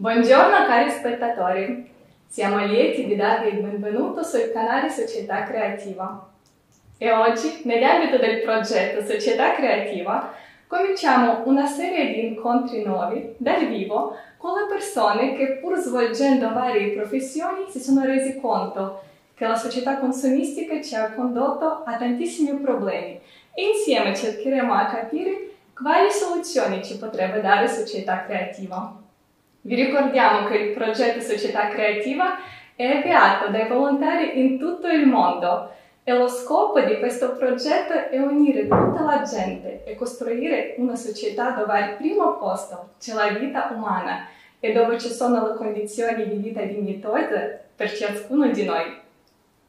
Buongiorno cari spettatori, siamo lieti di darvi il benvenuto sul canale Società Creativa. E oggi, nell'ambito del progetto Società Creativa, cominciamo una serie di incontri nuovi dal vivo con le persone che pur svolgendo varie professioni si sono resi conto che la società consumistica ci ha condotto a tantissimi problemi e insieme cercheremo a capire quali soluzioni ci potrebbe dare Società Creativa. Vi ricordiamo che il progetto Società Creativa è avviato dai volontari in tutto il mondo e lo scopo di questo progetto è unire tutta la gente e costruire una società dove al primo posto c'è la vita umana e dove ci sono le condizioni di vita dignitose per ciascuno di noi.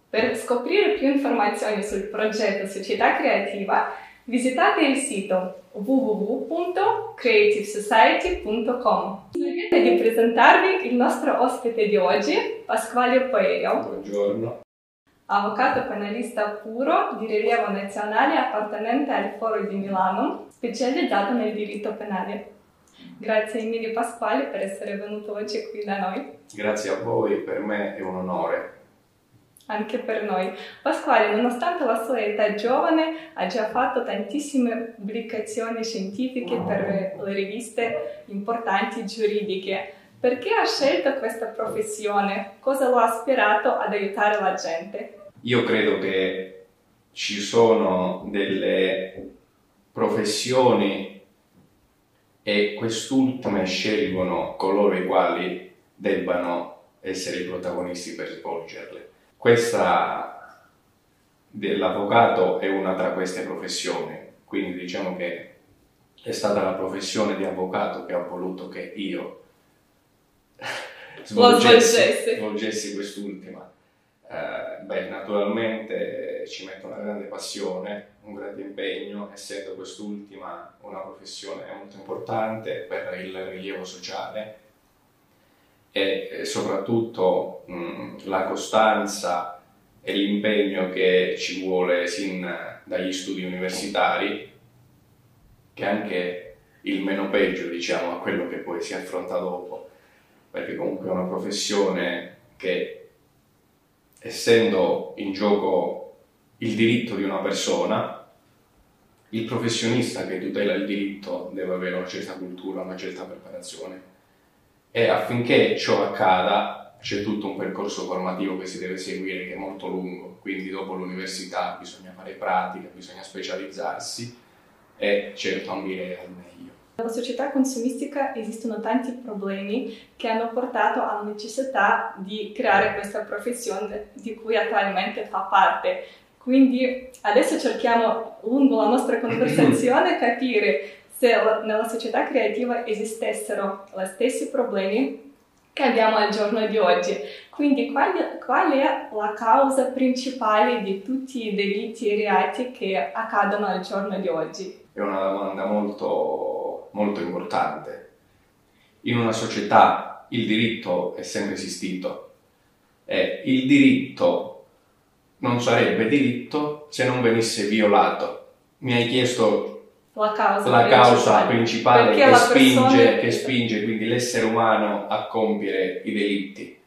Per scoprire più informazioni sul progetto Società Creativa, visitate il sito www.creativesociety.com. Smettete di presentarvi il nostro ospite di oggi, Pasquale Poelio. Buongiorno. Avvocato penalista puro di rilievo nazionale appartenente al Foro di Milano, specializzato nel diritto penale. Grazie mille Pasquale per essere venuto oggi qui da noi. Grazie a voi, per me è un onore anche per noi. Pasquale, nonostante la sua età giovane, ha già fatto tantissime pubblicazioni scientifiche per le riviste importanti giuridiche. Perché ha scelto questa professione? Cosa lo ha ispirato ad aiutare la gente? Io credo che ci sono delle professioni e quest'ultime scelgono coloro i quali debbano essere i protagonisti per svolgerle. Questa dell'avvocato è una tra queste professioni, quindi diciamo che è stata la professione di avvocato che ha voluto che io svolgessi, svolgessi quest'ultima. Eh, beh, naturalmente ci metto una grande passione, un grande impegno, essendo quest'ultima una professione molto importante per il rilievo sociale e soprattutto mh, la costanza e l'impegno che ci vuole sin dagli studi universitari, che è anche il meno peggio, diciamo, a quello che poi si affronta dopo, perché comunque è una professione che, essendo in gioco il diritto di una persona, il professionista che tutela il diritto deve avere una certa cultura, una certa preparazione e affinché ciò accada c'è tutto un percorso formativo che si deve seguire che è molto lungo, quindi dopo l'università bisogna fare pratica, bisogna specializzarsi e certo ambire al meglio. Nella società consumistica esistono tanti problemi che hanno portato alla necessità di creare questa professione di cui attualmente fa parte. Quindi adesso cerchiamo lungo la nostra conversazione capire se nella società creativa esistessero gli stessi problemi che abbiamo al giorno di oggi. Quindi qual, qual, è la causa principale di tutti i delitti e reati che accadono al giorno di oggi? È una domanda molto, molto importante. In una società il diritto è sempre esistito e il diritto non sarebbe diritto se non venisse violato. Mi hai chiesto la causa, la causa principale, che spinge, che spinge quindi l'essere umano a compiere i delitti.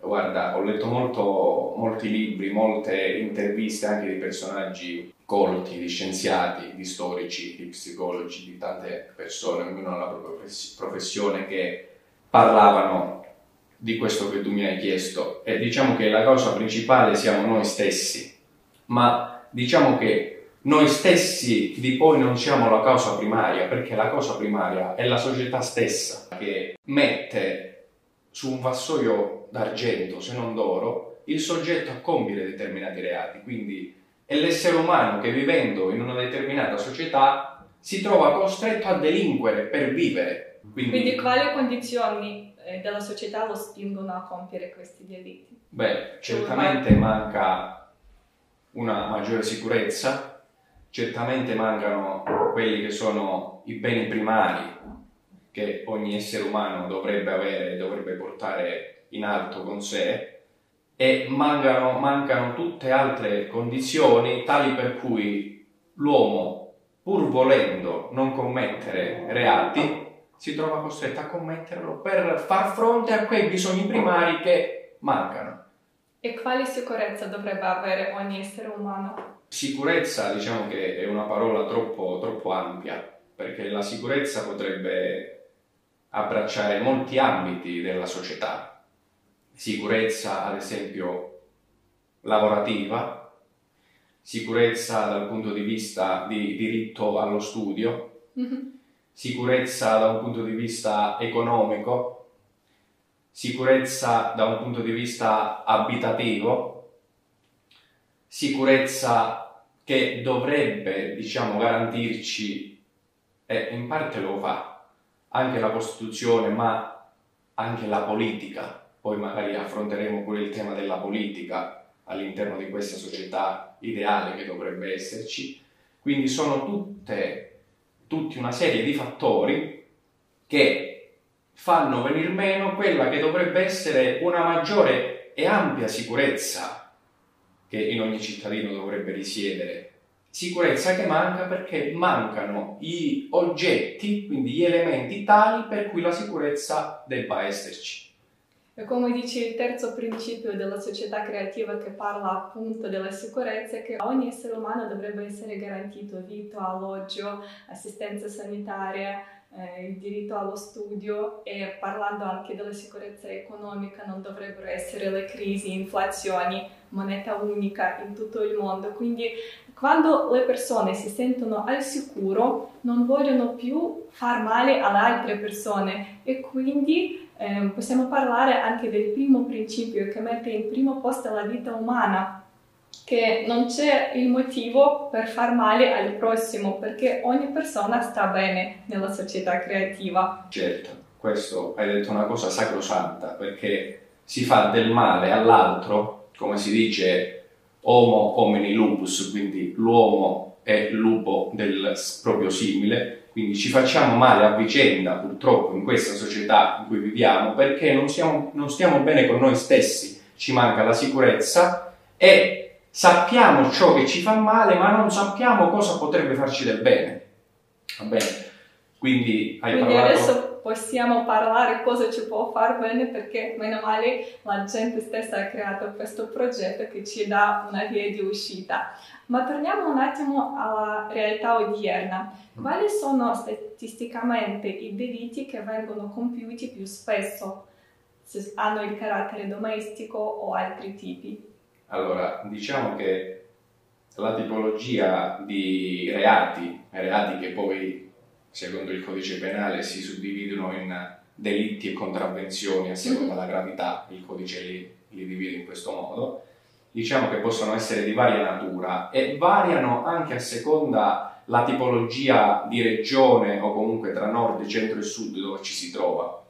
Guarda, ho letto molto, molti libri, molte interviste anche di personaggi colti, di scienziati, di storici, di psicologi, di tante persone, ognuno ha la propria professione, che parlavano di questo che tu mi hai chiesto. E diciamo che la causa principale siamo noi stessi, ma diciamo che noi stessi di poi non siamo la causa primaria, perché la causa primaria è la società stessa che mette su un vassoio d'argento, se non d'oro, il soggetto a compiere determinati reati. Quindi è l'essere umano che vivendo in una determinata società si trova costretto a delinquere per vivere. Quindi, Quindi quali condizioni eh, della società lo spingono a compiere questi delitti? Beh, certamente manca una maggiore sicurezza, certamente mancano quelli che sono i beni primari che ogni essere umano dovrebbe avere dovrebbe portare in alto con sé e mancano, mancano tutte altre condizioni tali per cui l'uomo, pur volendo non commettere reati, si trova costretta a commetterlo per far fronte a quei bisogni primari che mancano. E quale sicurezza dovrebbe avere ogni essere umano? Sicurezza diciamo che è una parola troppo, troppo ampia, perché la sicurezza potrebbe abbracciare molti ambiti della società. Sicurezza, ad esempio, lavorativa, sicurezza dal punto di vista di diritto allo studio, mm-hmm. sicurezza da un punto di vista economico, sicurezza da un punto di vista abitativo, sicurezza che dovrebbe, diciamo, garantirci, e in parte lo fa, anche la Costituzione, ma anche la politica. Poi magari affronteremo pure il tema della politica all'interno di questa società ideale che dovrebbe esserci. Quindi sono tutte, tutti una serie di fattori che fanno venir meno quella che dovrebbe essere una maggiore e ampia sicurezza che in ogni cittadino dovrebbe risiedere. Sicurezza che manca perché mancano i oggetti, quindi gli elementi tali per cui la sicurezza debba esserci. E come dice il terzo principio della società creativa che parla appunto della sicurezza, che ogni essere umano dovrebbe essere garantito vita, alloggio, assistenza sanitaria, eh, il diritto allo studio e parlando anche della sicurezza economica non dovrebbero essere le crisi, inflazioni, moneta unica in tutto il mondo. Quindi quando le persone si sentono al sicuro non vogliono più far male alle altre persone e quindi eh, possiamo parlare anche del primo principio che mette in primo posto la vita umana, che non c'è il motivo per far male al prossimo, perché ogni persona sta bene nella società creativa. Certo, questo hai detto una cosa sacrosanta, perché si fa del male all'altro, come si dice homo homini lupus, quindi l'uomo è lupo del proprio simile, quindi ci facciamo male a vicenda, purtroppo, in questa società in cui viviamo, perché non, siamo, non stiamo bene con noi stessi, ci manca la sicurezza e sappiamo ciò che ci fa male, ma non sappiamo cosa potrebbe farci del bene. Va bene? Quindi hai Quindi parlato... adesso possiamo parlare cosa ci può far bene perché meno male la gente stessa ha creato questo progetto che ci dà una via di uscita. Ma torniamo un attimo alla realtà odierna. Quali sono statisticamente i delitti che vengono compiuti più spesso? Se hanno il carattere domestico o altri tipi? Allora, diciamo che la tipologia di reati, reati che poi secondo il codice penale si suddividono in delitti e contravvenzioni a seconda della gravità, il codice li, li divide in questo modo, diciamo che possono essere di varia natura e variano anche a seconda la tipologia di regione o comunque tra nord, centro e sud dove ci si trova.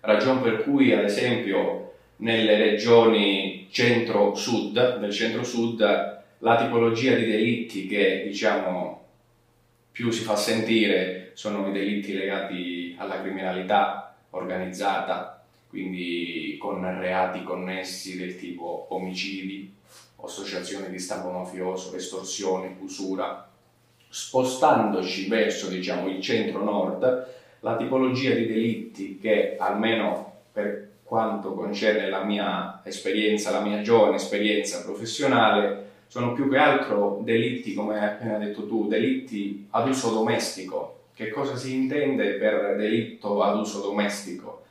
Ragion per cui, ad esempio, nelle regioni centro-sud, del centro-sud, la tipologia di delitti che diciamo più si fa sentire sono i delitti legati alla criminalità organizzata, quindi con reati connessi del tipo omicidi, associazioni di stampo mafioso, estorsione, usura. Spostandoci verso diciamo, il centro-nord, la tipologia di delitti che almeno per quanto concerne la mia esperienza, la mia giovane esperienza professionale, sono più che altro delitti, come hai appena detto tu, delitti ad uso domestico. Che cosa si intende per delitto ad uso domestico?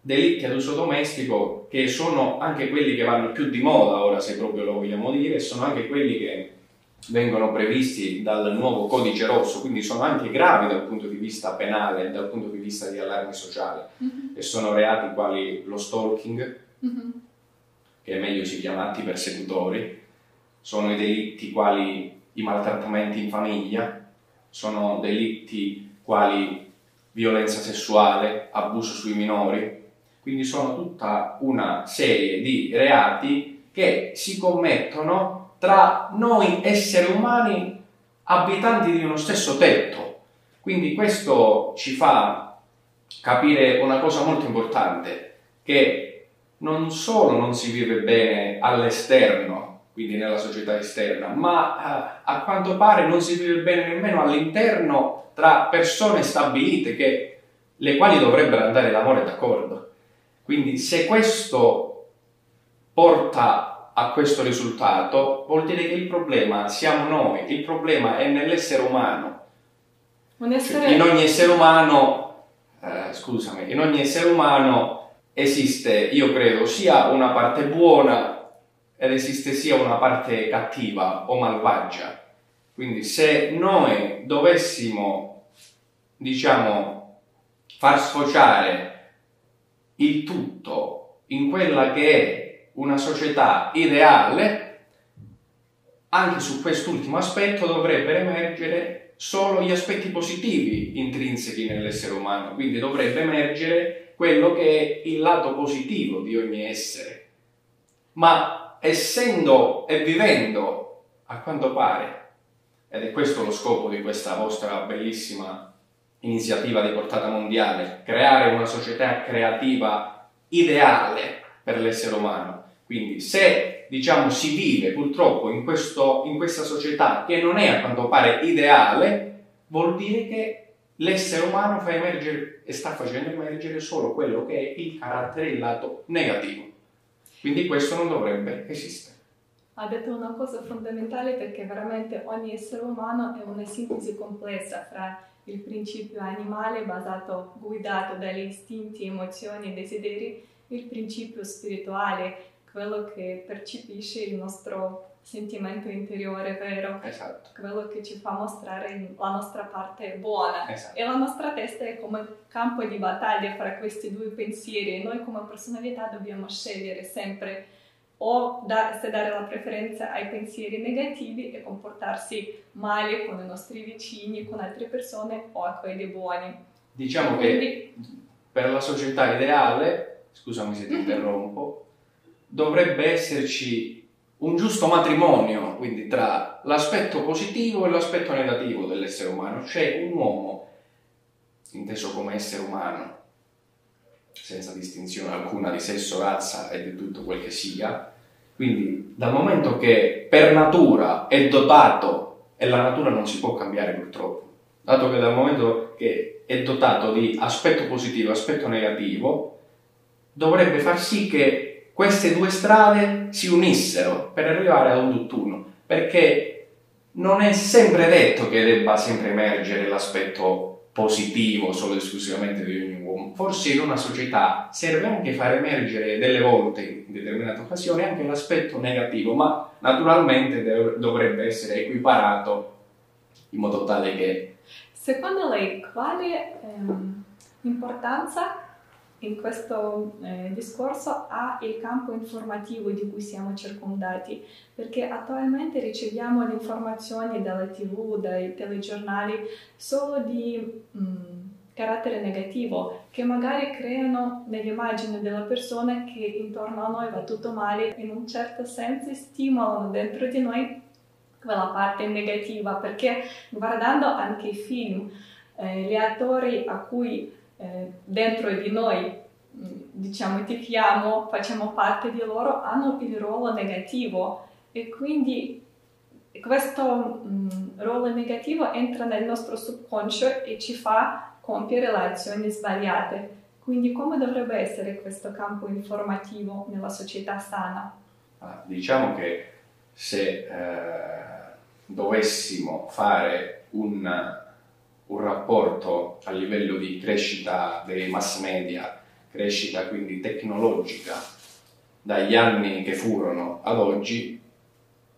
delitti ad uso domestico che sono anche quelli che vanno più di moda ora se proprio lo vogliamo dire, sono anche quelli che vengono previsti dal nuovo codice rosso, quindi sono anche gravi dal punto di vista penale dal punto di vista di allarme sociale mm-hmm. e sono reati quali lo stalking, mm-hmm. che è meglio si chiama atti persecutori, sono i delitti quali i maltrattamenti in famiglia, sono delitti quali violenza sessuale, abuso sui minori, quindi sono tutta una serie di reati che si commettono tra noi esseri umani abitanti di uno stesso tetto. Quindi questo ci fa capire una cosa molto importante, che non solo non si vive bene all'esterno, quindi nella società esterna, ma a, eh, a quanto pare non si vive bene nemmeno all'interno tra persone stabilite che le quali dovrebbero andare d'amore d'accordo. Quindi se questo porta a questo risultato, vuol dire che il problema siamo noi, il problema è nell'essere umano. Essere... Cioè, in ogni essere umano, eh, scusami, in ogni essere umano esiste, io credo, sia una parte buona ed esiste sia una parte cattiva o malvagia. Quindi se noi dovessimo, diciamo, far sfociare il tutto in quella che è una società ideale, anche su quest'ultimo aspetto dovrebbero emergere solo gli aspetti positivi intrinseci nell'essere umano, quindi dovrebbe emergere quello che è il lato positivo di ogni essere. Ma essendo e vivendo, a quanto pare, ed è questo lo scopo di questa vostra bellissima iniziativa di portata mondiale, creare una società creativa ideale per l'essere umano. Quindi se diciamo si vive purtroppo in, questo, in questa società che non è a quanto pare ideale, vuol dire che l'essere umano fa emergere e sta facendo emergere solo quello che è il carattere, il lato negativo. Quindi questo non dovrebbe esistere. Ha detto una cosa fondamentale perché veramente ogni essere umano è una sintesi complessa fra il principio animale basato, guidato dagli istinti, emozioni e desideri, il principio spirituale, quello che percepisce il nostro sentimento interiore vero, esatto. quello che ci fa mostrare la nostra parte buona. Esatto. E la nostra testa è come campo di battaglia fra questi due pensieri e noi come personalità dobbiamo scegliere sempre o da, se dare la preferenza ai pensieri negativi e comportarsi male con i nostri vicini, con altre persone o a quelli buoni. Diciamo Quindi, che per la società ideale, scusami se ti interrompo, dovrebbe esserci un giusto matrimonio, quindi tra l'aspetto positivo e l'aspetto negativo dell'essere umano, cioè un uomo, inteso come essere umano, senza distinzione alcuna di sesso, razza e di tutto quel che sia. Quindi dal momento che per natura è dotato, e la natura non si può cambiare purtroppo, dato che dal momento che è dotato di aspetto positivo e aspetto negativo, dovrebbe far sì che queste due strade si unissero per arrivare ad un tutt'uno, perché non è sempre detto che debba sempre emergere l'aspetto positivo solo esclusivamente di ogni uomo. Forse in una società serve anche far emergere delle volte, in determinate occasioni, anche l'aspetto negativo, ma naturalmente dov- dovrebbe essere equiparato in modo tale che... Secondo lei quale ehm, importanza in questo eh, discorso ha il campo informativo di cui siamo circondati, perché attualmente riceviamo le informazioni dalle tv, dai telegiornali solo di mh, mm, carattere negativo, che magari creano nell'immagine della persona che intorno a noi va tutto male, in un certo senso stimolano dentro di noi quella parte negativa, perché guardando anche i film, eh, gli attori a cui eh, dentro di noi mm, diciamo tifiamo, facciamo parte di loro, hanno il ruolo negativo e quindi questo mm, ruolo negativo entra nel nostro subconscio e ci fa compiere le azioni sbagliate. Quindi come dovrebbe essere questo campo informativo nella società sana? Ah, diciamo che se eh, dovessimo fare un un rapporto a livello di crescita dei mass media, crescita quindi tecnologica, dagli anni che furono ad oggi,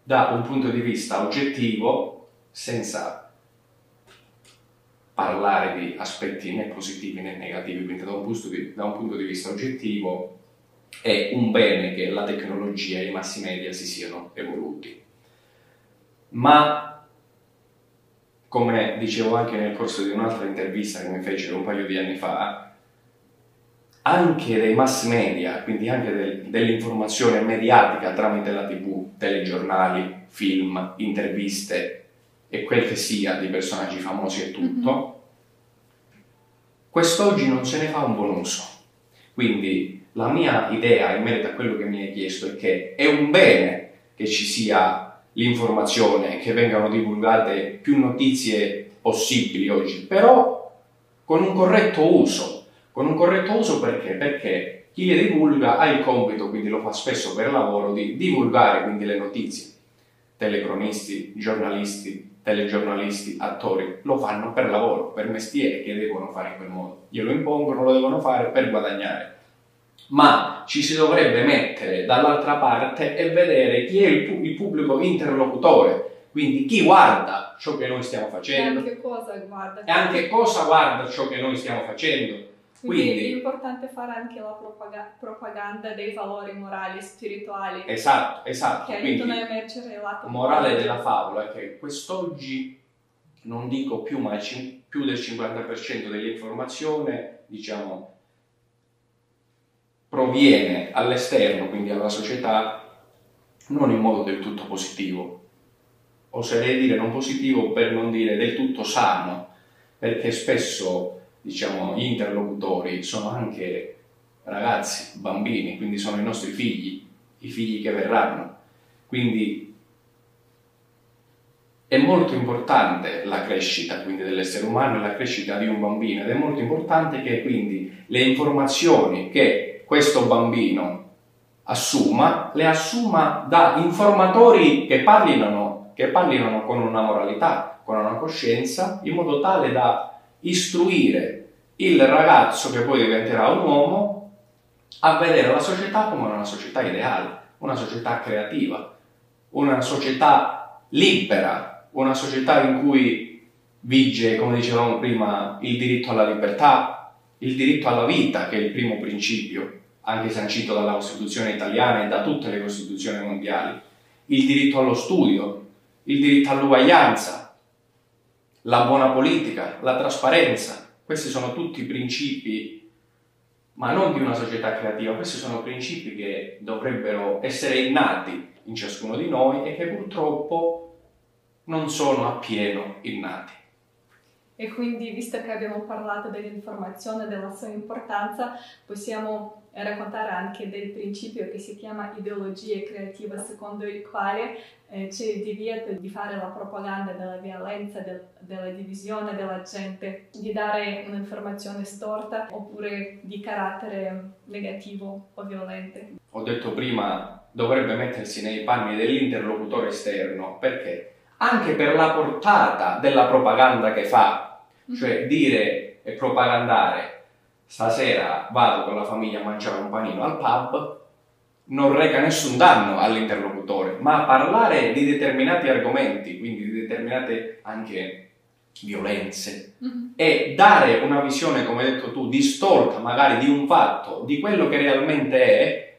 da un punto di vista oggettivo, senza parlare di aspetti né positivi né negativi, quindi da un punto di, da un punto di vista oggettivo è un bene che la tecnologia e i mass media si siano evoluti. Ma come dicevo anche nel corso di un'altra intervista che mi fecero un paio di anni fa, anche dei mass media, quindi anche del, dell'informazione mediatica tramite la tv, telegiornali, film, interviste e quel che sia di personaggi famosi e tutto, mm-hmm. quest'oggi non se ne fa un buon uso. Quindi la mia idea in merito a quello che mi hai chiesto è che è un bene che ci sia l'informazione, che vengano divulgate più notizie possibili oggi, però con un corretto uso. Con un corretto uso perché? Perché chi le divulga ha il compito, quindi lo fa spesso per lavoro, di divulgare quindi le notizie. Telecronisti, giornalisti, telegiornalisti, attori, lo fanno per lavoro, per mestiere che devono fare in quel modo. Glielo impongono, lo devono fare per guadagnare. Ma ci si dovrebbe mettere dall'altra parte e vedere chi è il, il pubblico interlocutore, quindi chi guarda ciò che noi stiamo facendo. E anche cosa guarda. E anche cosa guarda ciò che noi stiamo facendo. Quindi, Quindi, è importante fare anche la propaganda dei valori morali e spirituali. Esatto, esatto. Che aiutano a emergere il lato morale della favola è che quest'oggi, non dico più, ma più del 50% dell'informazione, diciamo, proviene all'esterno, quindi alla società, non in modo del tutto positivo. Oserei dire non positivo per non dire del tutto sano, perché spesso diciamo, gli interlocutori sono anche ragazzi, bambini, quindi sono i nostri figli, i figli che verranno. Quindi è molto importante la crescita quindi, dell'essere umano e la crescita di un bambino ed è molto importante che quindi le informazioni che questo bambino assuma, le assuma da informatori che parlino, che parlino con una moralità, con una coscienza, in modo tale da istruire il ragazzo che poi diventerà un uomo a vedere la società come una società ideale, una società creativa, una società libera, una società in cui vige, come dicevamo prima, il diritto alla libertà, il diritto alla vita, che è il primo principio, anche sancito dalla Costituzione italiana e da tutte le Costituzioni mondiali, il diritto allo studio, il diritto all'uguaglianza, la buona politica, la trasparenza, questi sono tutti principi, ma non di una società creativa, questi sono principi che dovrebbero essere innati in ciascuno di noi e che purtroppo non sono appieno innati. E quindi, visto che abbiamo parlato dell'informazione e della sua importanza, possiamo raccontare anche del principio che si chiama ideologia creativa, secondo il quale eh, c'è il divieto di fare la propaganda della violenza, del, della divisione della gente, di dare un'informazione storta oppure di carattere negativo o violente. Ho detto prima, dovrebbe mettersi nei panni dell'interlocutore esterno perché anche per la portata della propaganda che fa, cioè mm-hmm. dire e propagandare stasera vado con la famiglia a mangiare un panino al pub, non reca nessun danno all'interlocutore, ma parlare di determinati argomenti, quindi di determinate anche violenze, mm-hmm. e dare una visione, come hai detto tu, distorta magari di un fatto, di quello che realmente è,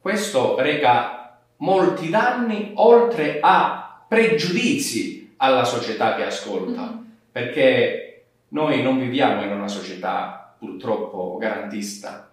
questo reca molti danni oltre a pregiudizi alla società che ascolta, mm-hmm. perché noi non viviamo in una società purtroppo garantista,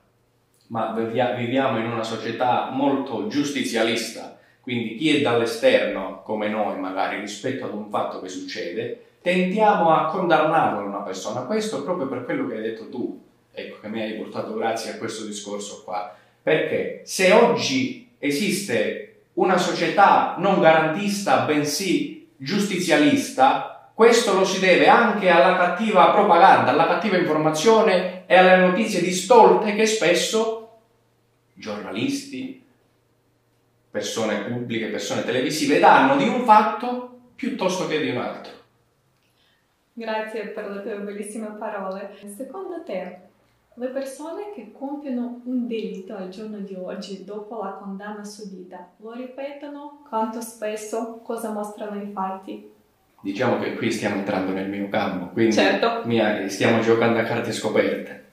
ma viviamo in una società molto giustizialista, quindi chi è dall'esterno, come noi magari, rispetto ad un fatto che succede, tendiamo a condannarlo una persona. Questo proprio per quello che hai detto tu, ecco, che mi hai portato grazie a questo discorso qua. Perché se oggi esiste una società non garantista, bensì giustizialista, questo lo si deve anche alla cattiva propaganda, alla cattiva informazione e alle notizie distolte che spesso giornalisti, persone pubbliche, persone televisive danno di un fatto piuttosto che di un altro. Grazie per le tue bellissime parole. Secondo te, le persone che compiono un delitto al giorno di oggi dopo la condanna subita lo ripetono quanto spesso? Cosa mostrano i fatti? diciamo che qui stiamo entrando nel mio campo, quindi certo. mia, stiamo giocando a carte scoperte.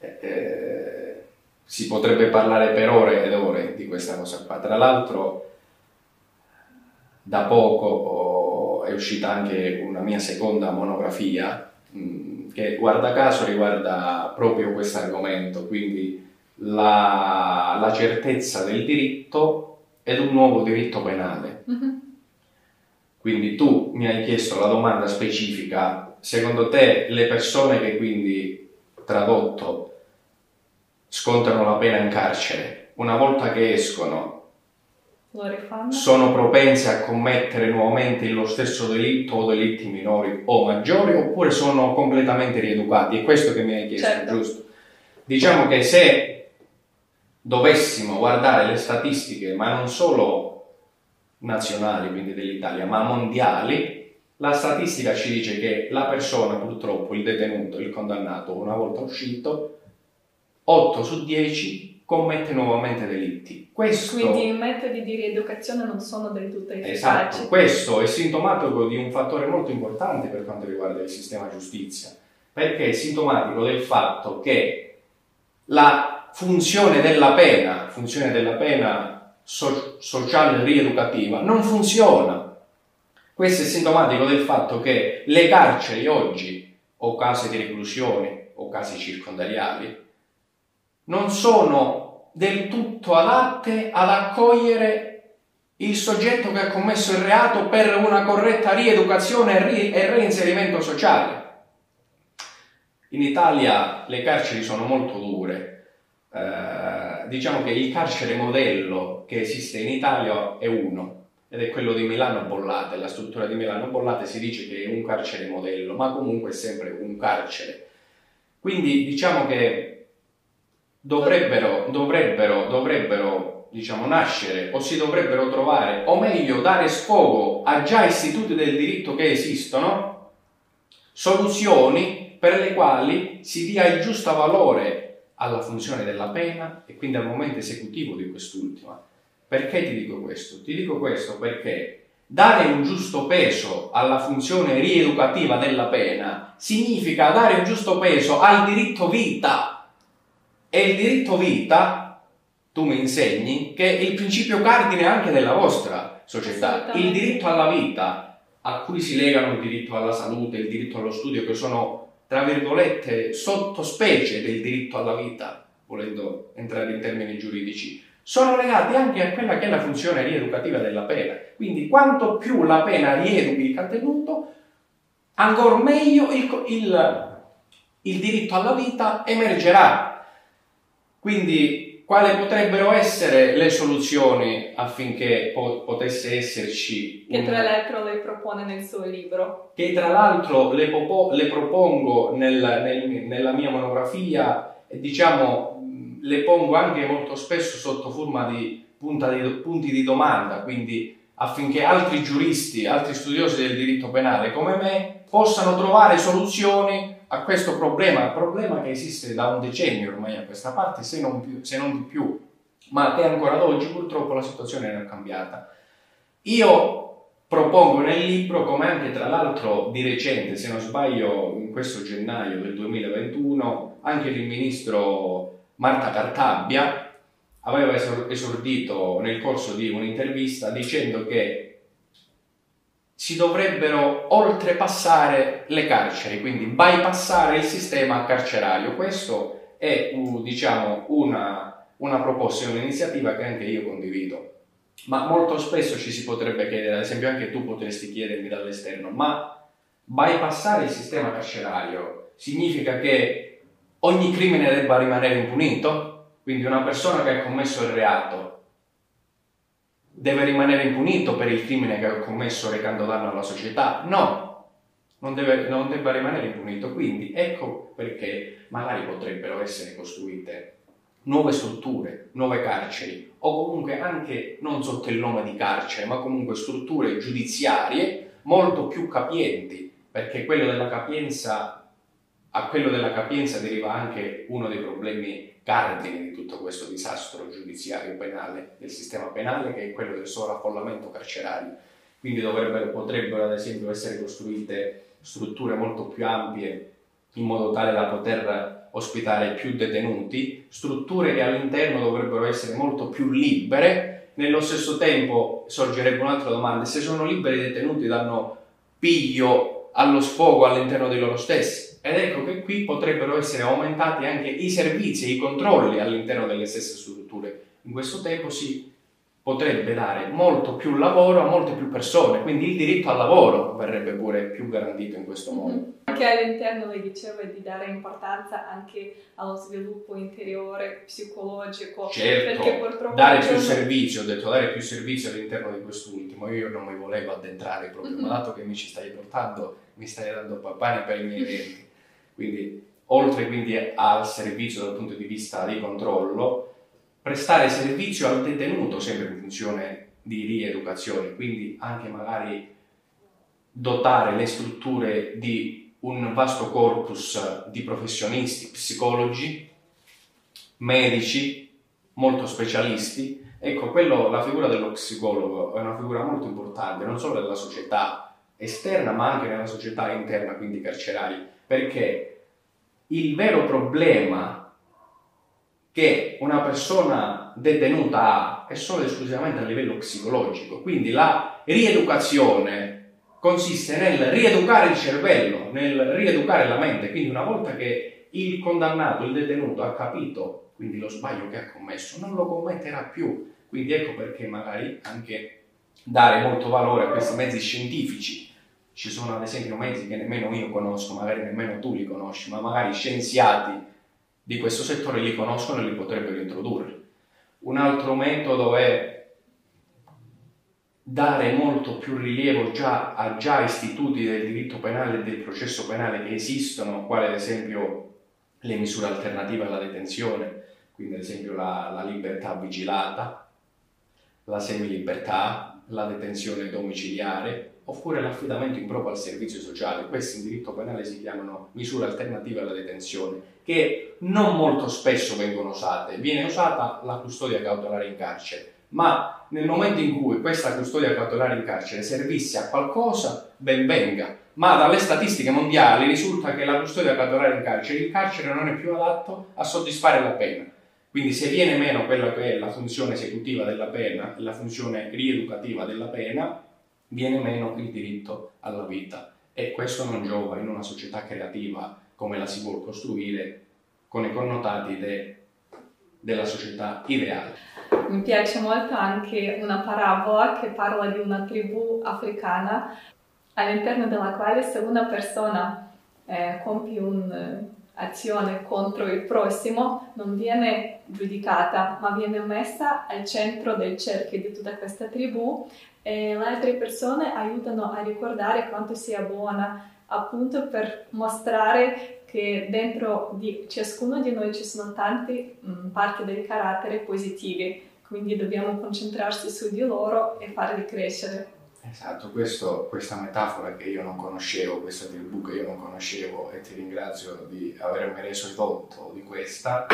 Eh, eh, si potrebbe parlare per ore ed ore di questa cosa qua. Tra l'altro, da poco è uscita anche una mia seconda monografia che guarda caso riguarda proprio questo argomento, quindi la, la, certezza del diritto ed un nuovo diritto penale. Mm-hmm quindi tu mi hai chiesto la domanda specifica, secondo te le persone che quindi, tradotto, scontano la pena in carcere, una volta che escono, sono propense a commettere nuovamente lo stesso delitto o delitti minori o maggiori oppure sono completamente rieducati. È questo che mi hai chiesto, certo. giusto? Diciamo che se dovessimo guardare le statistiche, ma non solo nazionali, quindi dell'Italia, ma mondiali, la statistica ci dice che la persona, purtroppo, il detenuto, il condannato, una volta uscito, 8 su 10 commette nuovamente delitti. Questo, Quindi i metodi di rieducazione non sono del tutto efficaci. Esatto, questo è sintomatico di un fattore molto importante per quanto riguarda il sistema giustizia, perché è sintomatico del fatto che la funzione della pena, funzione della pena so- sociale rieducativa, non funziona. Questo è sintomatico del fatto che le carceri oggi, o case di reclusione, o case circondariali, non sono del tutto adatte ad accogliere il soggetto che ha commesso il reato per una corretta rieducazione e, reinserimento sociale. In Italia le carceri sono molto dure. Eh, diciamo che il carcere modello che esiste in Italia è uno, ed è quello di Milano Bollate. La struttura di Milano Bollate si dice che è un carcere modello, ma comunque è sempre un carcere. Quindi diciamo che dovrebbero, dovrebbero, dovrebbero diciamo, nascere o si dovrebbero trovare, o meglio dare sfogo a già istituti del diritto che esistono, soluzioni per le quali si dia il giusto valore alla funzione della pena e quindi al momento esecutivo di quest'ultima. Perché ti dico questo? Ti dico questo perché dare un giusto peso alla funzione rieducativa della pena significa dare un giusto peso al diritto vita e il diritto vita, tu mi insegni, che è il principio cardine anche della vostra società. Il diritto alla vita, a cui si legano il diritto alla salute, il diritto allo studio, che sono, tra virgolette, sottospecie del diritto alla vita, volendo entrare in termini giuridici, sono legati anche a quella che è la funzione rieducativa della pena. Quindi quanto più la pena rieduchi il contenuto, ancora meglio il, il, il diritto alla vita emergerà quindi, quali potrebbero essere le soluzioni affinché po- potesse esserci... Che tra l'altro lei propone nel suo libro. Che tra l'altro le, popo- le propongo nel, nel, nella mia monografia diciamo le pongo anche molto spesso sotto forma di, di punti di domanda, quindi affinché altri giuristi, altri studiosi del diritto penale come me possano trovare soluzioni a questo problema, problema che esiste da un decennio ormai a questa parte, se non, più, se non di più, ma che ancora ad oggi purtroppo la situazione non è cambiata. Io propongo nel libro, come anche tra l'altro di recente, se non sbaglio in questo gennaio del 2021, anche il ministro Marta Cartabbia aveva esordito nel corso di un'intervista dicendo che si dovrebbero oltrepassare le carceri, quindi bypassare il sistema carcerario. Questo è diciamo, una, una proposta, un'iniziativa che anche io condivido. Ma molto spesso ci si potrebbe chiedere, ad esempio anche tu potresti chiedermi dall'esterno, ma bypassare il sistema carcerario significa che ogni crimine debba rimanere impunito? Quindi una persona che ha commesso il reato deve rimanere impunito per il crimine che ha commesso recando danno alla società? No, non, deve, non debba rimanere impunito. Quindi ecco perché magari potrebbero essere costruite nuove strutture, nuove carceri, o comunque anche non sotto il nome di carcere, ma comunque strutture giudiziarie molto più capienti, perché quello della capienza, a quello della capienza deriva anche uno dei problemi cardine di tutto questo disastro giudiziario penale, del sistema penale, che è quello del sovraffollamento carcerario. Quindi potrebbero ad esempio essere costruite strutture molto più ampie in modo tale da poter ospitare più detenuti, strutture che all'interno dovrebbero essere molto più libere, nello stesso tempo sorgerebbe un'altra domanda, se sono liberi i detenuti danno piglio allo sfogo all'interno di loro stessi? Ed ecco che qui potrebbero essere aumentati anche i servizi e i controlli all'interno delle stesse strutture. In questo tempo si potrebbe dare molto più lavoro a molte più persone, quindi il diritto al lavoro verrebbe pure più garantito in questo modo. Che all'interno le diceva di dare importanza anche allo sviluppo interiore, psicologico. Certo, perché purtroppo dare più giorno... servizio, ho detto dare più servizio all'interno di quest'ultimo. Io non mi volevo addentrare proprio, mm-hmm. ma dato che mi ci stai portando, mi stai dando pane per i miei denti. Quindi, oltre quindi al servizio dal punto di vista di controllo, prestare servizio al detenuto sempre in funzione di rieducazione, quindi anche magari dotare le strutture di un vasto corpus di professionisti, psicologi, medici, molto specialisti. Ecco, quello, la figura dello psicologo è una figura molto importante, non solo nella società esterna, ma anche nella società interna, quindi carceraria, perché il vero problema che una persona detenuta ha è solo esclusivamente a livello psicologico, quindi la rieducazione consiste nel rieducare il cervello, nel rieducare la mente, quindi una volta che il condannato, il detenuto ha capito quindi lo sbaglio che ha commesso, non lo commetterà più. Quindi ecco perché magari anche dare molto valore a questi mezzi scientifici. Ci sono ad esempio mezzi che nemmeno io conosco, magari nemmeno tu li conosci, ma magari scienziati di questo settore li conoscono e li potrebbero introdurre. Un altro metodo è dare molto più rilievo già a già istituti del diritto penale e del processo penale che esistono, quali ad esempio le misure alternative alla detenzione, quindi ad esempio la, la libertà vigilata, la semilibertà, la detenzione domiciliare, oppure l'affidamento in proprio al servizio sociale. Questi in diritto penale si chiamano misure alternative alla detenzione, che non molto spesso vengono usate. Viene usata la custodia cautelare in carcere, ma nel momento in cui questa custodia cautelare in carcere servisse a qualcosa, ben venga. Ma dalle statistiche mondiali risulta che la custodia cautelare in carcere, il carcere non è più adatto a soddisfare la pena. Quindi se viene meno quella che è la funzione esecutiva della pena, la funzione rieducativa della pena, viene meno il diritto alla vita. E questo non giova in una società creativa come la si vuole costruire con i connotati de, della società ideale. Mi piace molto anche una parabola che parla di una tribù africana all'interno della quale se una persona eh, compie un'azione contro il prossimo non viene giudicata ma viene messa al centro del cerchio di tutta questa tribù e le altre persone aiutano a ricordare quanto sia buona appunto per mostrare che dentro di ciascuno di noi ci sono tante mh, parti del carattere positive, quindi dobbiamo concentrarsi su di loro e farli crescere. Esatto, questo, questa metafora che io non conoscevo, questa tribù che io non conoscevo e ti ringrazio di avermi reso edotto di questa,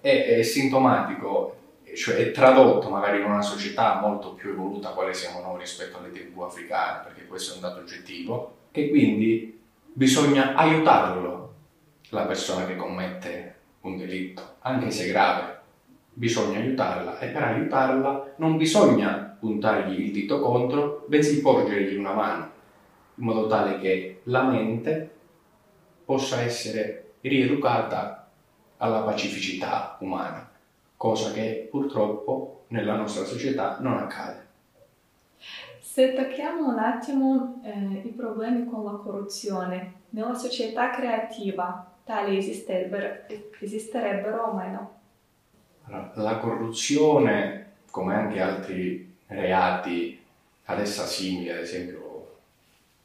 è, è sintomatico, cioè tradotto magari in una società molto più evoluta quale siamo noi rispetto alle tribù africane, perché questo è un dato oggettivo, che quindi bisogna aiutarlo la persona che commette un delitto, anche se grave. Bisogna aiutarla e per aiutarla non bisogna puntargli il dito contro, bensì porgergli una mano, in modo tale che la mente possa essere rieducata alla pacificità umana, cosa che purtroppo nella nostra società non accade. Se tocchiamo un attimo eh, i problemi con la corruzione, nella società creativa tali esisterebbero, esisterebbero o meno? La corruzione, come anche altri reati ad essa simili, ad esempio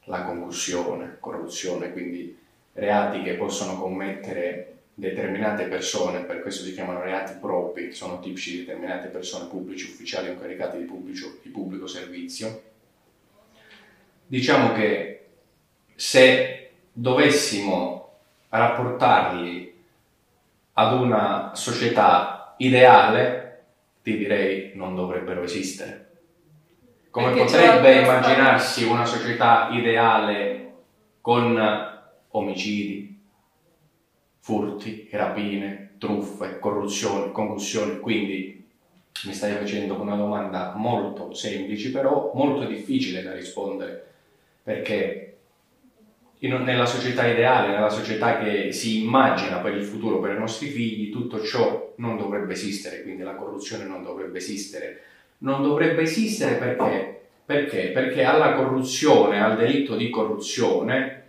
la concussione, corruzione, quindi reati che possono commettere determinate persone, per questo si chiamano reati propri, sono tipici di determinate persone pubblici, ufficiali o incaricati di pubblico, di pubblico servizio. Diciamo che se dovessimo rapportarli ad una società ideale, ti direi non dovrebbero esistere. Come Perché potrebbe immaginarsi una società ideale con omicidi, furti, rapine, truffe, corruzione, concussioni? Quindi mi stai facendo una domanda molto semplice, però molto difficile da rispondere, perché in, nella società ideale, nella società che si immagina per il futuro, per i nostri figli, tutto ciò non dovrebbe esistere, quindi la corruzione non dovrebbe esistere. Non dovrebbe esistere perché? Perché? Perché alla corruzione, al delitto di corruzione,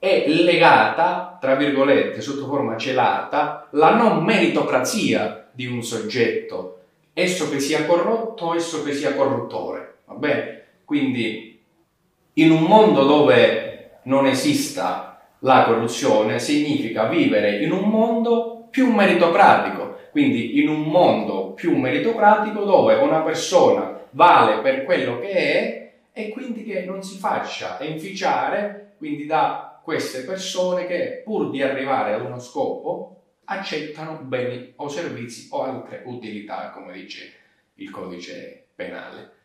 è legata, tra virgolette, sotto forma celata, la non meritocrazia di un soggetto, esso che sia corrotto, esso che sia corruttore. Va bene? Quindi, in un mondo dove non esista la corruzione, significa vivere in un mondo più meritocratico. Quindi, in un mondo più meritocratico dove una persona vale per quello che è e quindi che non si faccia inficiare quindi da queste persone che pur di arrivare ad uno scopo accettano beni o servizi o altre utilità, come dice il codice penale.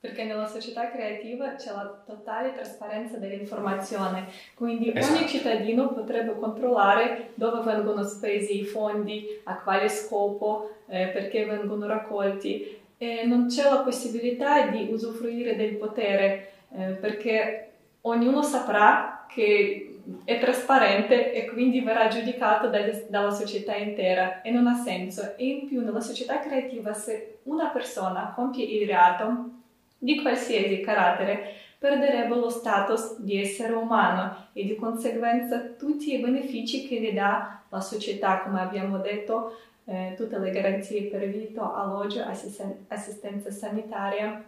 Perché nella società creativa c'è la totale trasparenza dell'informazione, quindi esatto. ogni cittadino potrebbe controllare dove vengono spesi i fondi, a quale scopo, eh, perché vengono raccolti. E non c'è la possibilità di usufruire del potere, eh, perché ognuno saprà che è trasparente e quindi verrà giudicato dalla società intera e non ha senso. E in più nella società creativa se una persona compie il reato di qualsiasi carattere perderebbe lo status di essere umano e di conseguenza tutti i benefici che gli dà la società, come abbiamo detto, eh, tutte le garanzie per vitto, alloggio, assisten- assistenza sanitaria,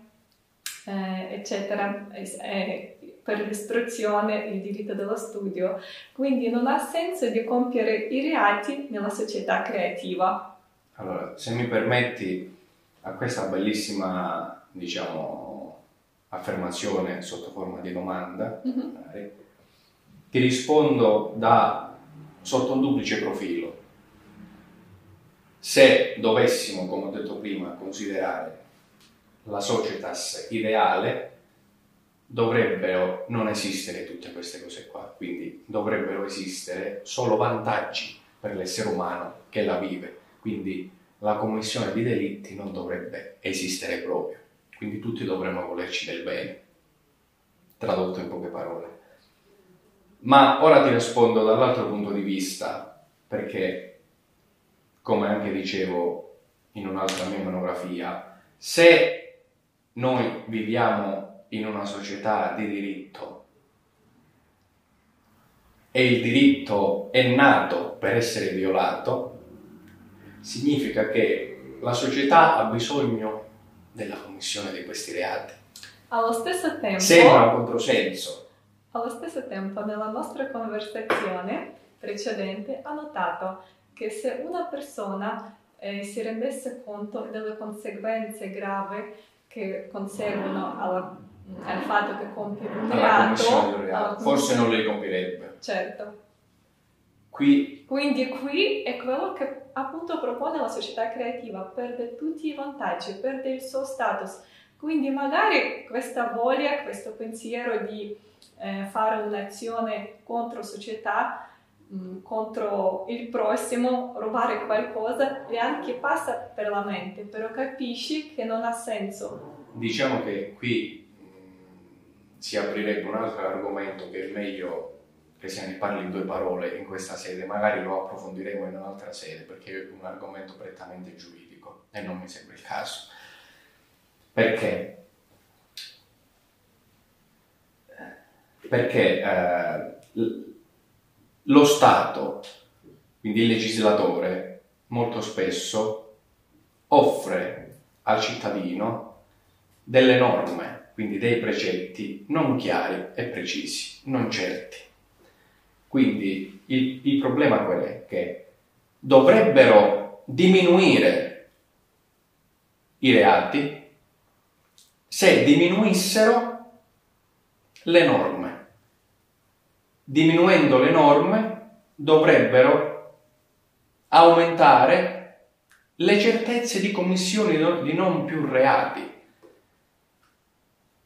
eh, eccetera, eh, per l'istruzione, il diritto dello studio, quindi non ha senso di compiere i reati nella società creativa. Allora, se mi permetti, a questa bellissima, diciamo, affermazione sotto forma di domanda, mm-hmm. ti rispondo da, sotto un duplice profilo. Se dovessimo, come ho detto prima, considerare la societas ideale, dovrebbero non esistere tutte queste cose qua, quindi dovrebbero esistere solo vantaggi per l'essere umano che la vive, quindi la commissione di delitti non dovrebbe esistere proprio, quindi tutti dovremmo volerci del bene, tradotto in poche parole. Ma ora ti rispondo dall'altro punto di vista, perché, come anche dicevo in un'altra mia monografia, se noi viviamo in una società di diritto e il diritto è nato per essere violato, significa che la società ha bisogno della commissione di questi reati. Allo stesso tempo... Sembra un controsenso. Allo stesso tempo, nella nostra conversazione precedente, ha notato che se una persona eh, si rendesse conto delle conseguenze gravi che conseguono alla, al fatto che compie un reato, reato. forse non le compirebbe. Certo. Qui. Quindi qui è quello che appunto propone la società creativa, perde tutti i vantaggi, perde il suo status. Quindi magari questa voglia, questo pensiero di eh, fare un'azione contro società Mm, contro il prossimo, rubare qualcosa, e anche passa per la mente, però capisci che non ha senso. Diciamo che qui si aprirebbe un altro argomento che è meglio che se ne parli in due parole in questa sede, magari lo approfondiremo in un'altra sede perché è un argomento prettamente giuridico e non mi sembra il caso. Perché? Perché eh, lo Stato, quindi il legislatore, molto spesso offre al cittadino delle norme, quindi dei precetti non chiari e precisi, non certi. Quindi il, il problema qual è? Che dovrebbero diminuire i reati se diminuissero le norme diminuendo le norme, dovrebbero aumentare le certezze di commissione di non più reati.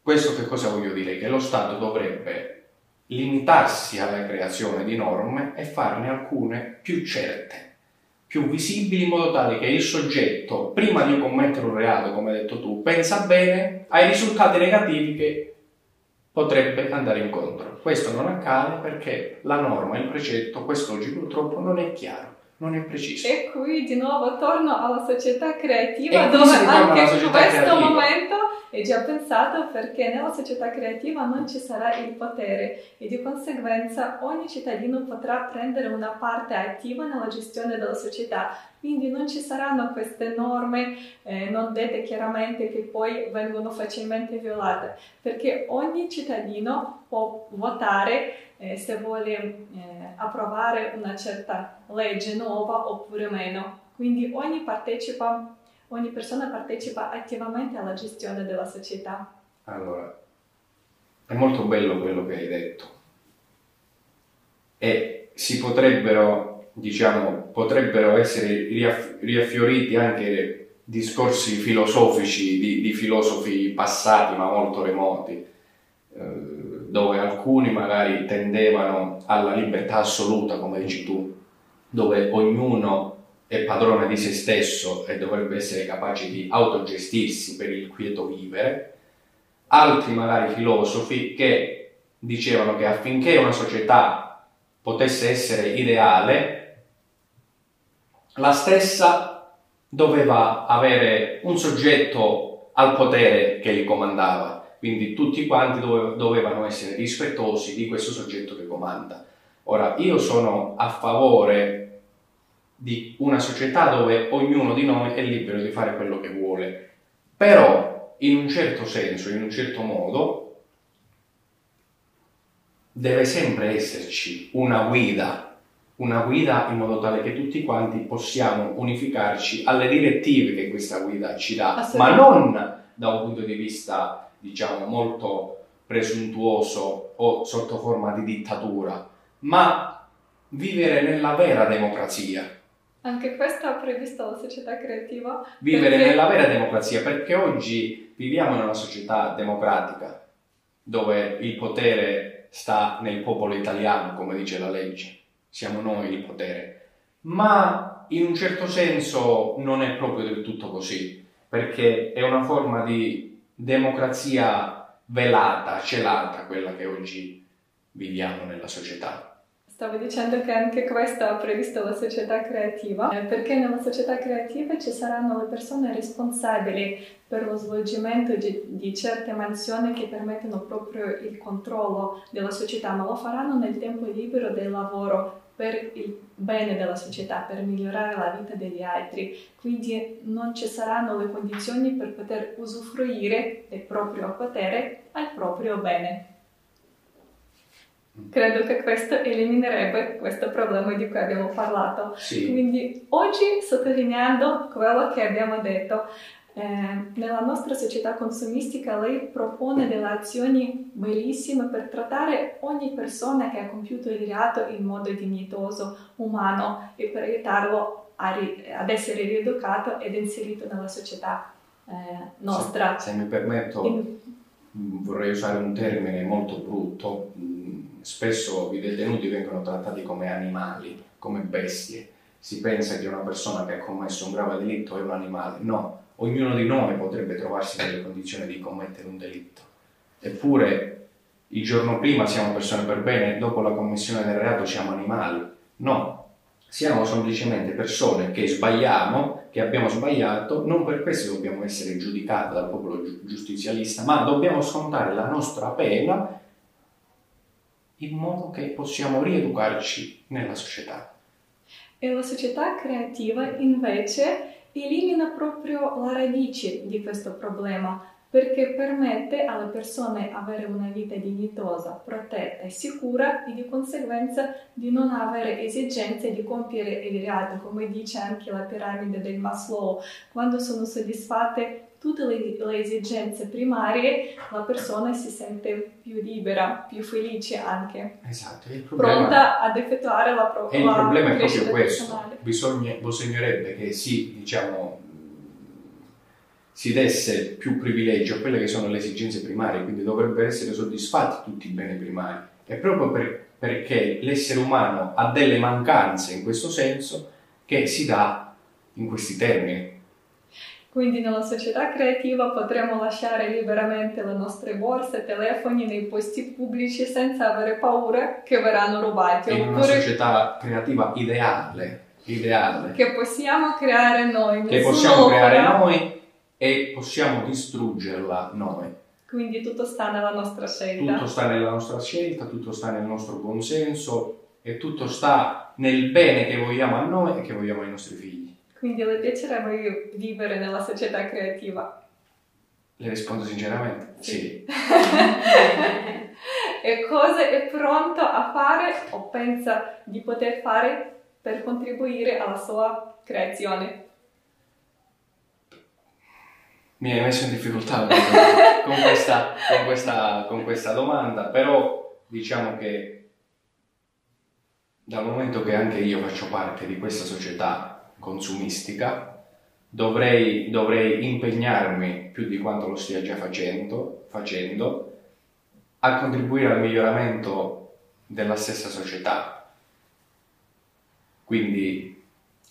Questo che cosa voglio dire? Che lo Stato dovrebbe limitarsi alla creazione di norme e farne alcune più certe, più visibili in modo tale che il soggetto, prima di commettere un reato, come hai detto tu, pensa bene ai risultati negativi che potrebbe andare incontro. Questo non accade perché la norma, il precetto, quest'oggi purtroppo non è chiaro, non è preciso. E qui di nuovo torno alla società creativa, dove anche in questo creativa. momento è già pensato perché nella società creativa non ci sarà il potere e di conseguenza ogni cittadino potrà prendere una parte attiva nella gestione della società, quindi non ci saranno queste norme eh, non dette chiaramente che poi vengono facilmente violate, perché ogni cittadino può votare eh, se vuole eh, approvare una certa legge nuova oppure meno. Quindi ogni partecipa ogni persona partecipa attivamente alla gestione della società. Allora, è molto bello quello che hai detto e si potrebbero, diciamo, potrebbero essere riaffioriti anche discorsi filosofici di, di filosofi passati ma molto remoti, eh, dove alcuni magari tendevano alla libertà assoluta, come dici tu, dove ognuno è padrone di se stesso e dovrebbe essere capace di autogestirsi per il quieto vivere, altri magari filosofi che dicevano che affinché una società potesse essere ideale, la stessa doveva avere un soggetto al potere che li comandava, quindi tutti quanti dovevano essere rispettosi di questo soggetto che comanda. Ora, io sono a favore di una società dove ognuno di noi è libero di fare quello che vuole, però in un certo senso, in un certo modo, deve sempre esserci una guida, una guida in modo tale che tutti quanti possiamo unificarci alle direttive che questa guida ci dà, ma non da un punto di vista, diciamo, molto presuntuoso o sotto forma di dittatura, ma vivere nella vera democrazia anche questa ha previsto la società creativa. Vivere perché... nella vera democrazia, perché oggi viviamo in una società democratica dove il potere sta nel popolo italiano, come dice la legge. Siamo noi il potere. Ma in un certo senso non è proprio del tutto così, perché è una forma di democrazia velata, celata, quella che oggi viviamo nella società. Stavo dicendo che anche questo ha previsto la società creativa, eh, perché nella società creativa ci saranno le persone responsabili per lo svolgimento di, di, certe mansioni che permettono proprio il controllo della società, ma lo faranno nel tempo libero del lavoro per il bene della società, per migliorare la vita degli altri. Quindi non ci saranno le condizioni per poter usufruire del proprio potere al proprio bene. Credo che questo eliminerebbe questo problema di cui abbiamo parlato. Sì. Quindi oggi, sottolineando quello che abbiamo detto, eh, nella nostra società consumistica lei propone delle azioni bellissime per trattare ogni persona che ha compiuto il reato in modo dignitoso, umano e per aiutarlo ri- ad essere rieducato ed inserito nella società eh, nostra. Se, se mi permetto, in... vorrei usare un termine molto brutto spesso i detenuti vengono trattati come animali, come bestie. Si pensa che una persona che ha commesso un grave delitto è un animale. No, ognuno di noi potrebbe trovarsi nelle condizioni di commettere un delitto. Eppure il giorno prima siamo persone per bene, dopo la commissione del reato siamo animali. No, siamo semplicemente persone che sbagliamo, che abbiamo sbagliato, non per questo dobbiamo essere giudicati dal popolo giustizialista, ma dobbiamo scontare la nostra pena in modo che possiamo rieducarci nella società. E la società creativa invece elimina proprio la radice di questo problema perché permette alle persone avere una vita dignitosa, protetta e sicura e di conseguenza di non avere esigenze di compiere il reato, come dice anche la piramide del Maslow. Quando sono soddisfatte tutte le, le, esigenze primarie, la persona si sente più libera, più felice anche. Esatto, problema, pronta ad effettuare la propria E il problema è proprio questo. Bisogna, bisognerebbe che si, diciamo, si desse più privilegio a quelle che sono le esigenze primarie, quindi dovrebbero essere soddisfatti tutti i beni primari. È proprio per, perché l'essere umano ha delle mancanze in questo senso che si dà in questi termini. Quindi nella società creativa potremo lasciare liberamente le nostre borse, telefoni nei posti pubblici senza avere paura che verranno rubati. In una società creativa ideale, ideale. Che possiamo creare noi. Che possiamo creare noi e possiamo distruggerla noi. Quindi tutto sta nella nostra scelta. Tutto sta nella nostra scelta, tutto sta nel nostro buonsenso e tutto sta nel bene che vogliamo a noi e che vogliamo ai nostri figli. Quindi le piacerebbe vivere nella società creativa? Le rispondo sinceramente, sì. sì. e cosa è pronto a fare o pensa di poter fare per contribuire alla sua creazione? Mi hai messo in difficoltà con questa, con, questa, con questa domanda, però diciamo che dal momento che anche io faccio parte di questa società consumistica, dovrei, dovrei impegnarmi più di quanto lo stia già facendo, facendo a contribuire al miglioramento della stessa società. Quindi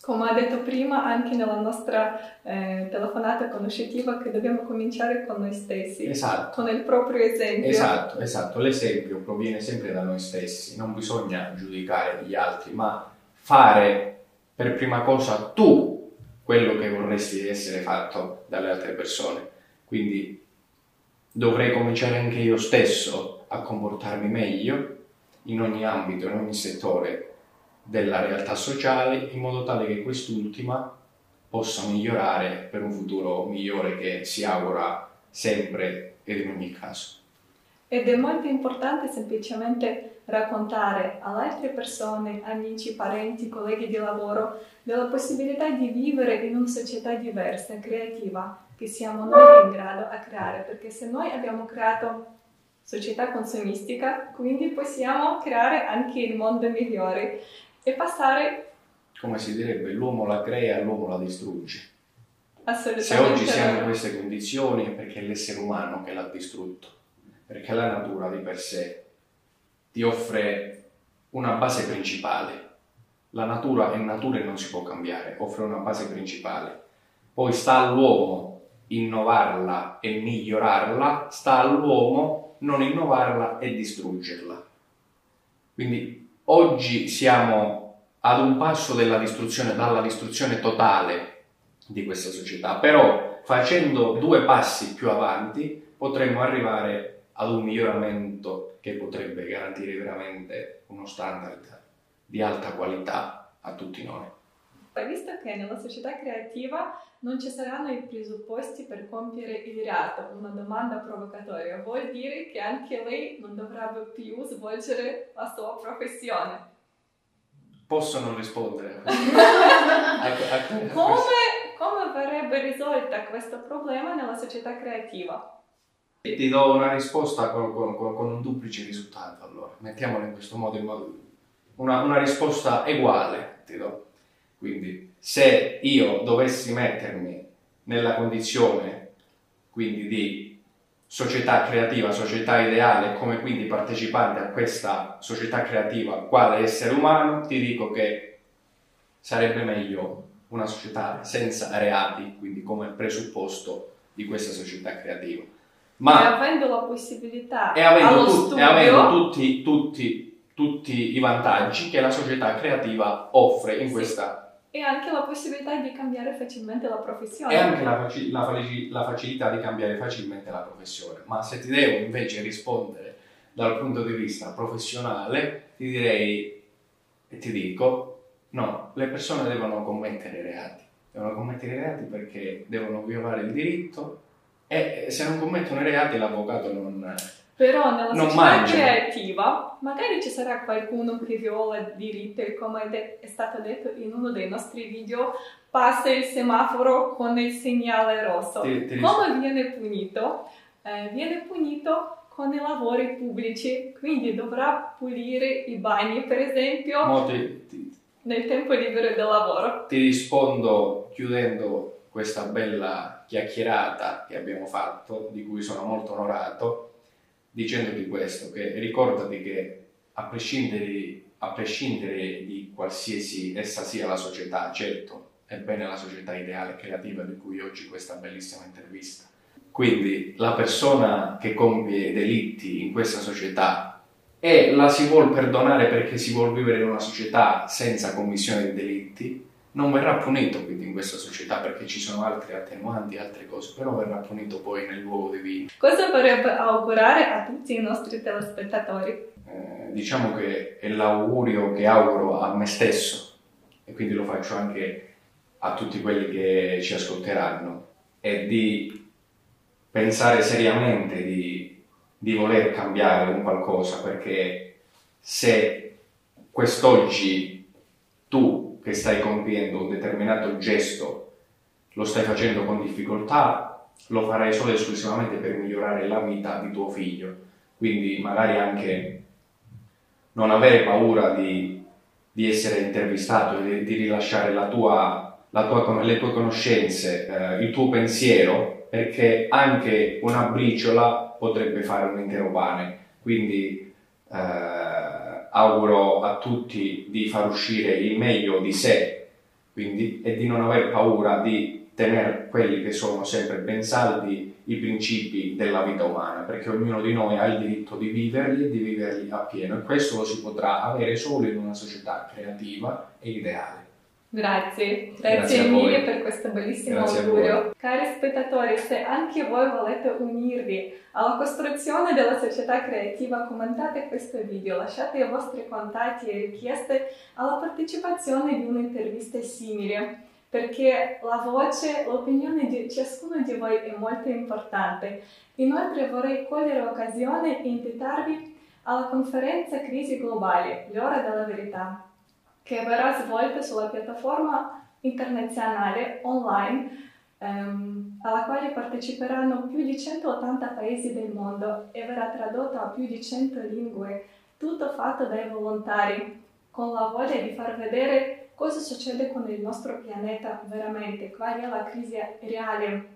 come ha detto prima, anche nella nostra eh, telefonata conoscitiva, che dobbiamo cominciare con noi stessi, esatto. con il proprio esempio. Esatto, esatto. L'esempio proviene sempre da noi stessi, non bisogna giudicare gli altri, ma fare per prima cosa tu quello che vorresti essere fatto dalle altre persone. Quindi dovrei cominciare anche io stesso a comportarmi meglio in ogni ambito, in ogni settore della realtà sociale in modo tale che quest'ultima possa migliorare per un futuro migliore che si augura sempre ed in ogni caso. Ed è molto importante semplicemente raccontare alle altre persone, amici, parenti, colleghi di lavoro, della possibilità di vivere in una società diversa, creativa, che siamo noi in grado a creare, perché se noi abbiamo creato società consumistica, quindi possiamo creare anche il mondo migliore e passare... Come si direbbe, l'uomo la crea, l'uomo la distrugge. Assolutamente. Se oggi siamo in queste condizioni è perché è l'essere umano che l'ha distrutto, perché la natura di per sé ti offre una base principale. La natura è natura e non si può cambiare, offre una base principale. Poi sta all'uomo innovarla e migliorarla, sta all'uomo non innovarla e distruggerla. Quindi Oggi siamo ad un passo distruzione, dalla distruzione totale di questa società, però facendo due passi più avanti potremmo arrivare ad un miglioramento che potrebbe garantire veramente uno standard di alta qualità a tutti noi. Visto che nella società creativa non ci saranno i presupposti per compiere il reato, una domanda provocatoria vuol dire che anche lei non dovrebbe più svolgere la sua professione. Posso non rispondere come, come verrebbe risolta questo problema nella società creativa? Ti do una risposta con, con, con, un duplice risultato, allora. Mettiamolo in questo modo, in modo una, una risposta uguale ti do. Quindi se io dovessi mettermi nella condizione quindi di società creativa, società ideale, come quindi partecipante a questa società creativa quale essere umano, ti dico che sarebbe meglio una società senza reati, quindi come presupposto di questa società creativa. Ma e avendo la possibilità e avendo, tu, studio... e avendo tutti, tutti, tutti, i vantaggi che la società creativa offre in sì. questa e anche la possibilità di cambiare facilmente la professione. E anche la, faci- la, faci- la, facilità di cambiare facilmente la professione. Ma se ti devo invece rispondere dal punto di vista professionale, ti direi e ti dico, no, le persone devono commettere reati. Devono commettere reati perché devono violare il diritto e se non commettono i reati l'avvocato non però nella non società mangia. creativa magari ci sarà qualcuno che viola diritti, come è stato detto in uno dei nostri video, passa il semaforo con il segnale rosso. Ti, ti come viene punito? Eh, viene punito con i lavori pubblici, quindi dovrà pulire i bagni, per esempio, ti, nel tempo libero del lavoro. Ti rispondo chiudendo questa bella chiacchierata che abbiamo fatto, di cui sono molto onorato dicendoti questo, che ricordati che a prescindere, a prescindere di qualsiasi essa sia la società, certo, è bene la società ideale e creativa di cui oggi questa bellissima intervista. Quindi la persona che compie delitti in questa società e la si vuole perdonare perché si vuole vivere in una società senza commissione di delitti, non verrà punito quindi in questa società perché ci sono altre attenuanti, altre cose, però verrà punito poi nel luogo divino. Cosa vorrebbe augurare a tutti i nostri telespettatori? Eh, diciamo che è l'augurio che auguro a me stesso e quindi lo faccio anche a tutti quelli che ci ascolteranno, è di pensare seriamente di, di voler cambiare un qualcosa perché se quest'oggi tu che stai compiendo un determinato gesto lo stai facendo con difficoltà, lo farai solo e esclusivamente per migliorare la vita di tuo figlio. Quindi magari anche non avere paura di, di essere intervistato, di, di rilasciare la tua, la tua, le tue conoscenze, eh, il tuo pensiero, perché anche una briciola potrebbe fare un intero pane. Quindi eh, auguro a tutti di far uscire il meglio di sé, quindi, e di non aver paura di tenere quelli che sono sempre ben saldi i principi della vita umana, perché ognuno di noi ha il diritto di viverli e di viverli appieno e questo lo si potrà avere solo in una società creativa e ideale. Grazie, grazie, grazie mille per questo bellissimo grazie augurio. Cari spettatori, se anche voi volete unirvi alla costruzione della società creativa, commentate questo video, lasciate i vostri contatti e richieste alla partecipazione di un'intervista simile, perché la voce, l'opinione di ciascuno di voi è molto importante. Inoltre vorrei cogliere l'occasione e invitarvi alla conferenza Crisi Globale, l'ora della verità che verrà svolta sulla piattaforma internazionale online ehm, alla quale parteciperanno più di 180 paesi del mondo e verrà tradotta a più di 100 lingue, tutto fatto dai volontari, con la voglia di far vedere cosa succede con il nostro pianeta veramente, qual è la crisi reale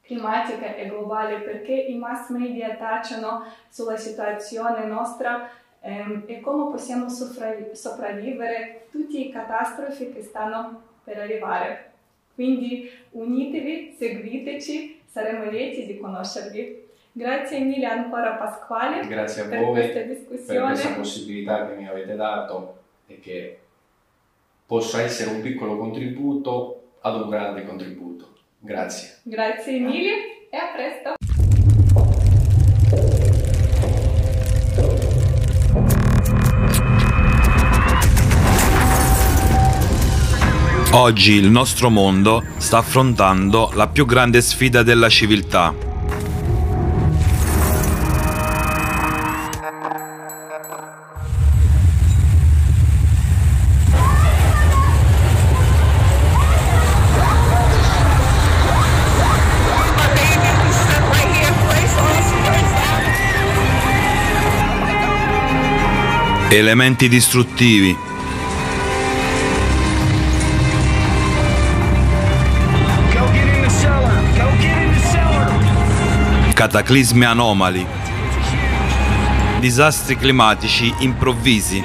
climatica e globale, perché i mass media tacciano sulla situazione nostra ehm, e come possiamo sopravvivere tutte le catastrofi che stanno per arrivare. Quindi unitevi, seguiteci, saremo lieti di conoscervi. Grazie mille ancora Pasquale Grazie a per voi questa discussione. per questa possibilità che mi avete dato e che possa essere un piccolo contributo ad un grande contributo. Grazie. Grazie mille e a presto. Oggi il nostro mondo sta affrontando la più grande sfida della civiltà. Elementi distruttivi cataclismi anomali, disastri climatici improvvisi.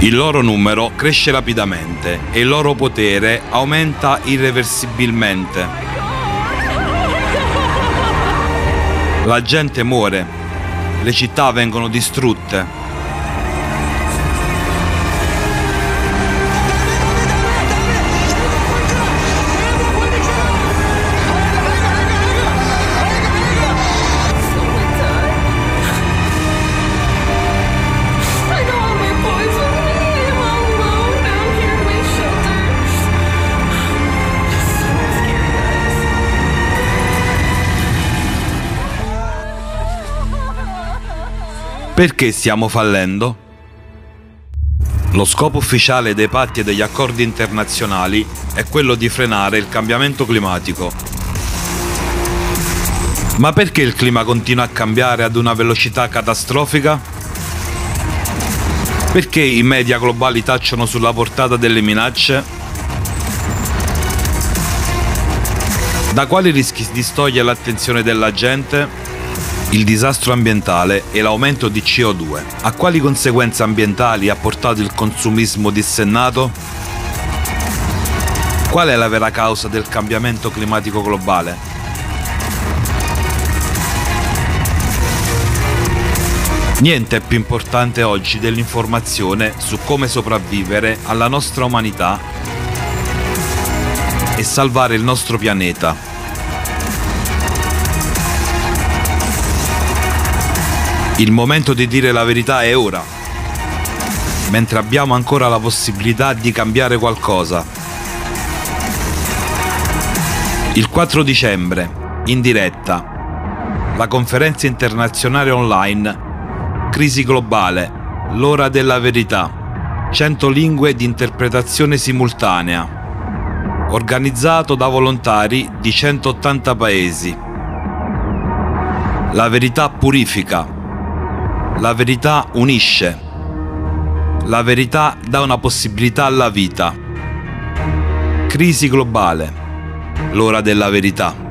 Il loro numero cresce rapidamente e il loro potere aumenta irreversibilmente. La gente muore, le città vengono distrutte, Perché stiamo fallendo? Lo scopo ufficiale dei patti e degli accordi internazionali è quello di frenare il cambiamento climatico. Ma perché il clima continua a cambiare ad una velocità catastrofica? Perché i media globali tacciano sulla portata delle minacce? Da quali rischi distoglie l'attenzione della gente? Il disastro ambientale e l'aumento di CO2. A quali conseguenze ambientali ha portato il consumismo dissennato? Qual è la vera causa del cambiamento climatico globale? Niente è più importante oggi dell'informazione su come sopravvivere alla nostra umanità e salvare il nostro pianeta. Il momento di dire la verità è ora, mentre abbiamo ancora la possibilità di cambiare qualcosa. Il 4 dicembre, in diretta, la conferenza internazionale online Crisi globale, l'ora della verità, 100 lingue di interpretazione simultanea, organizzato da volontari di 180 paesi. La verità purifica, la verità unisce, la verità dà una possibilità alla vita. Crisi globale, l'ora della verità.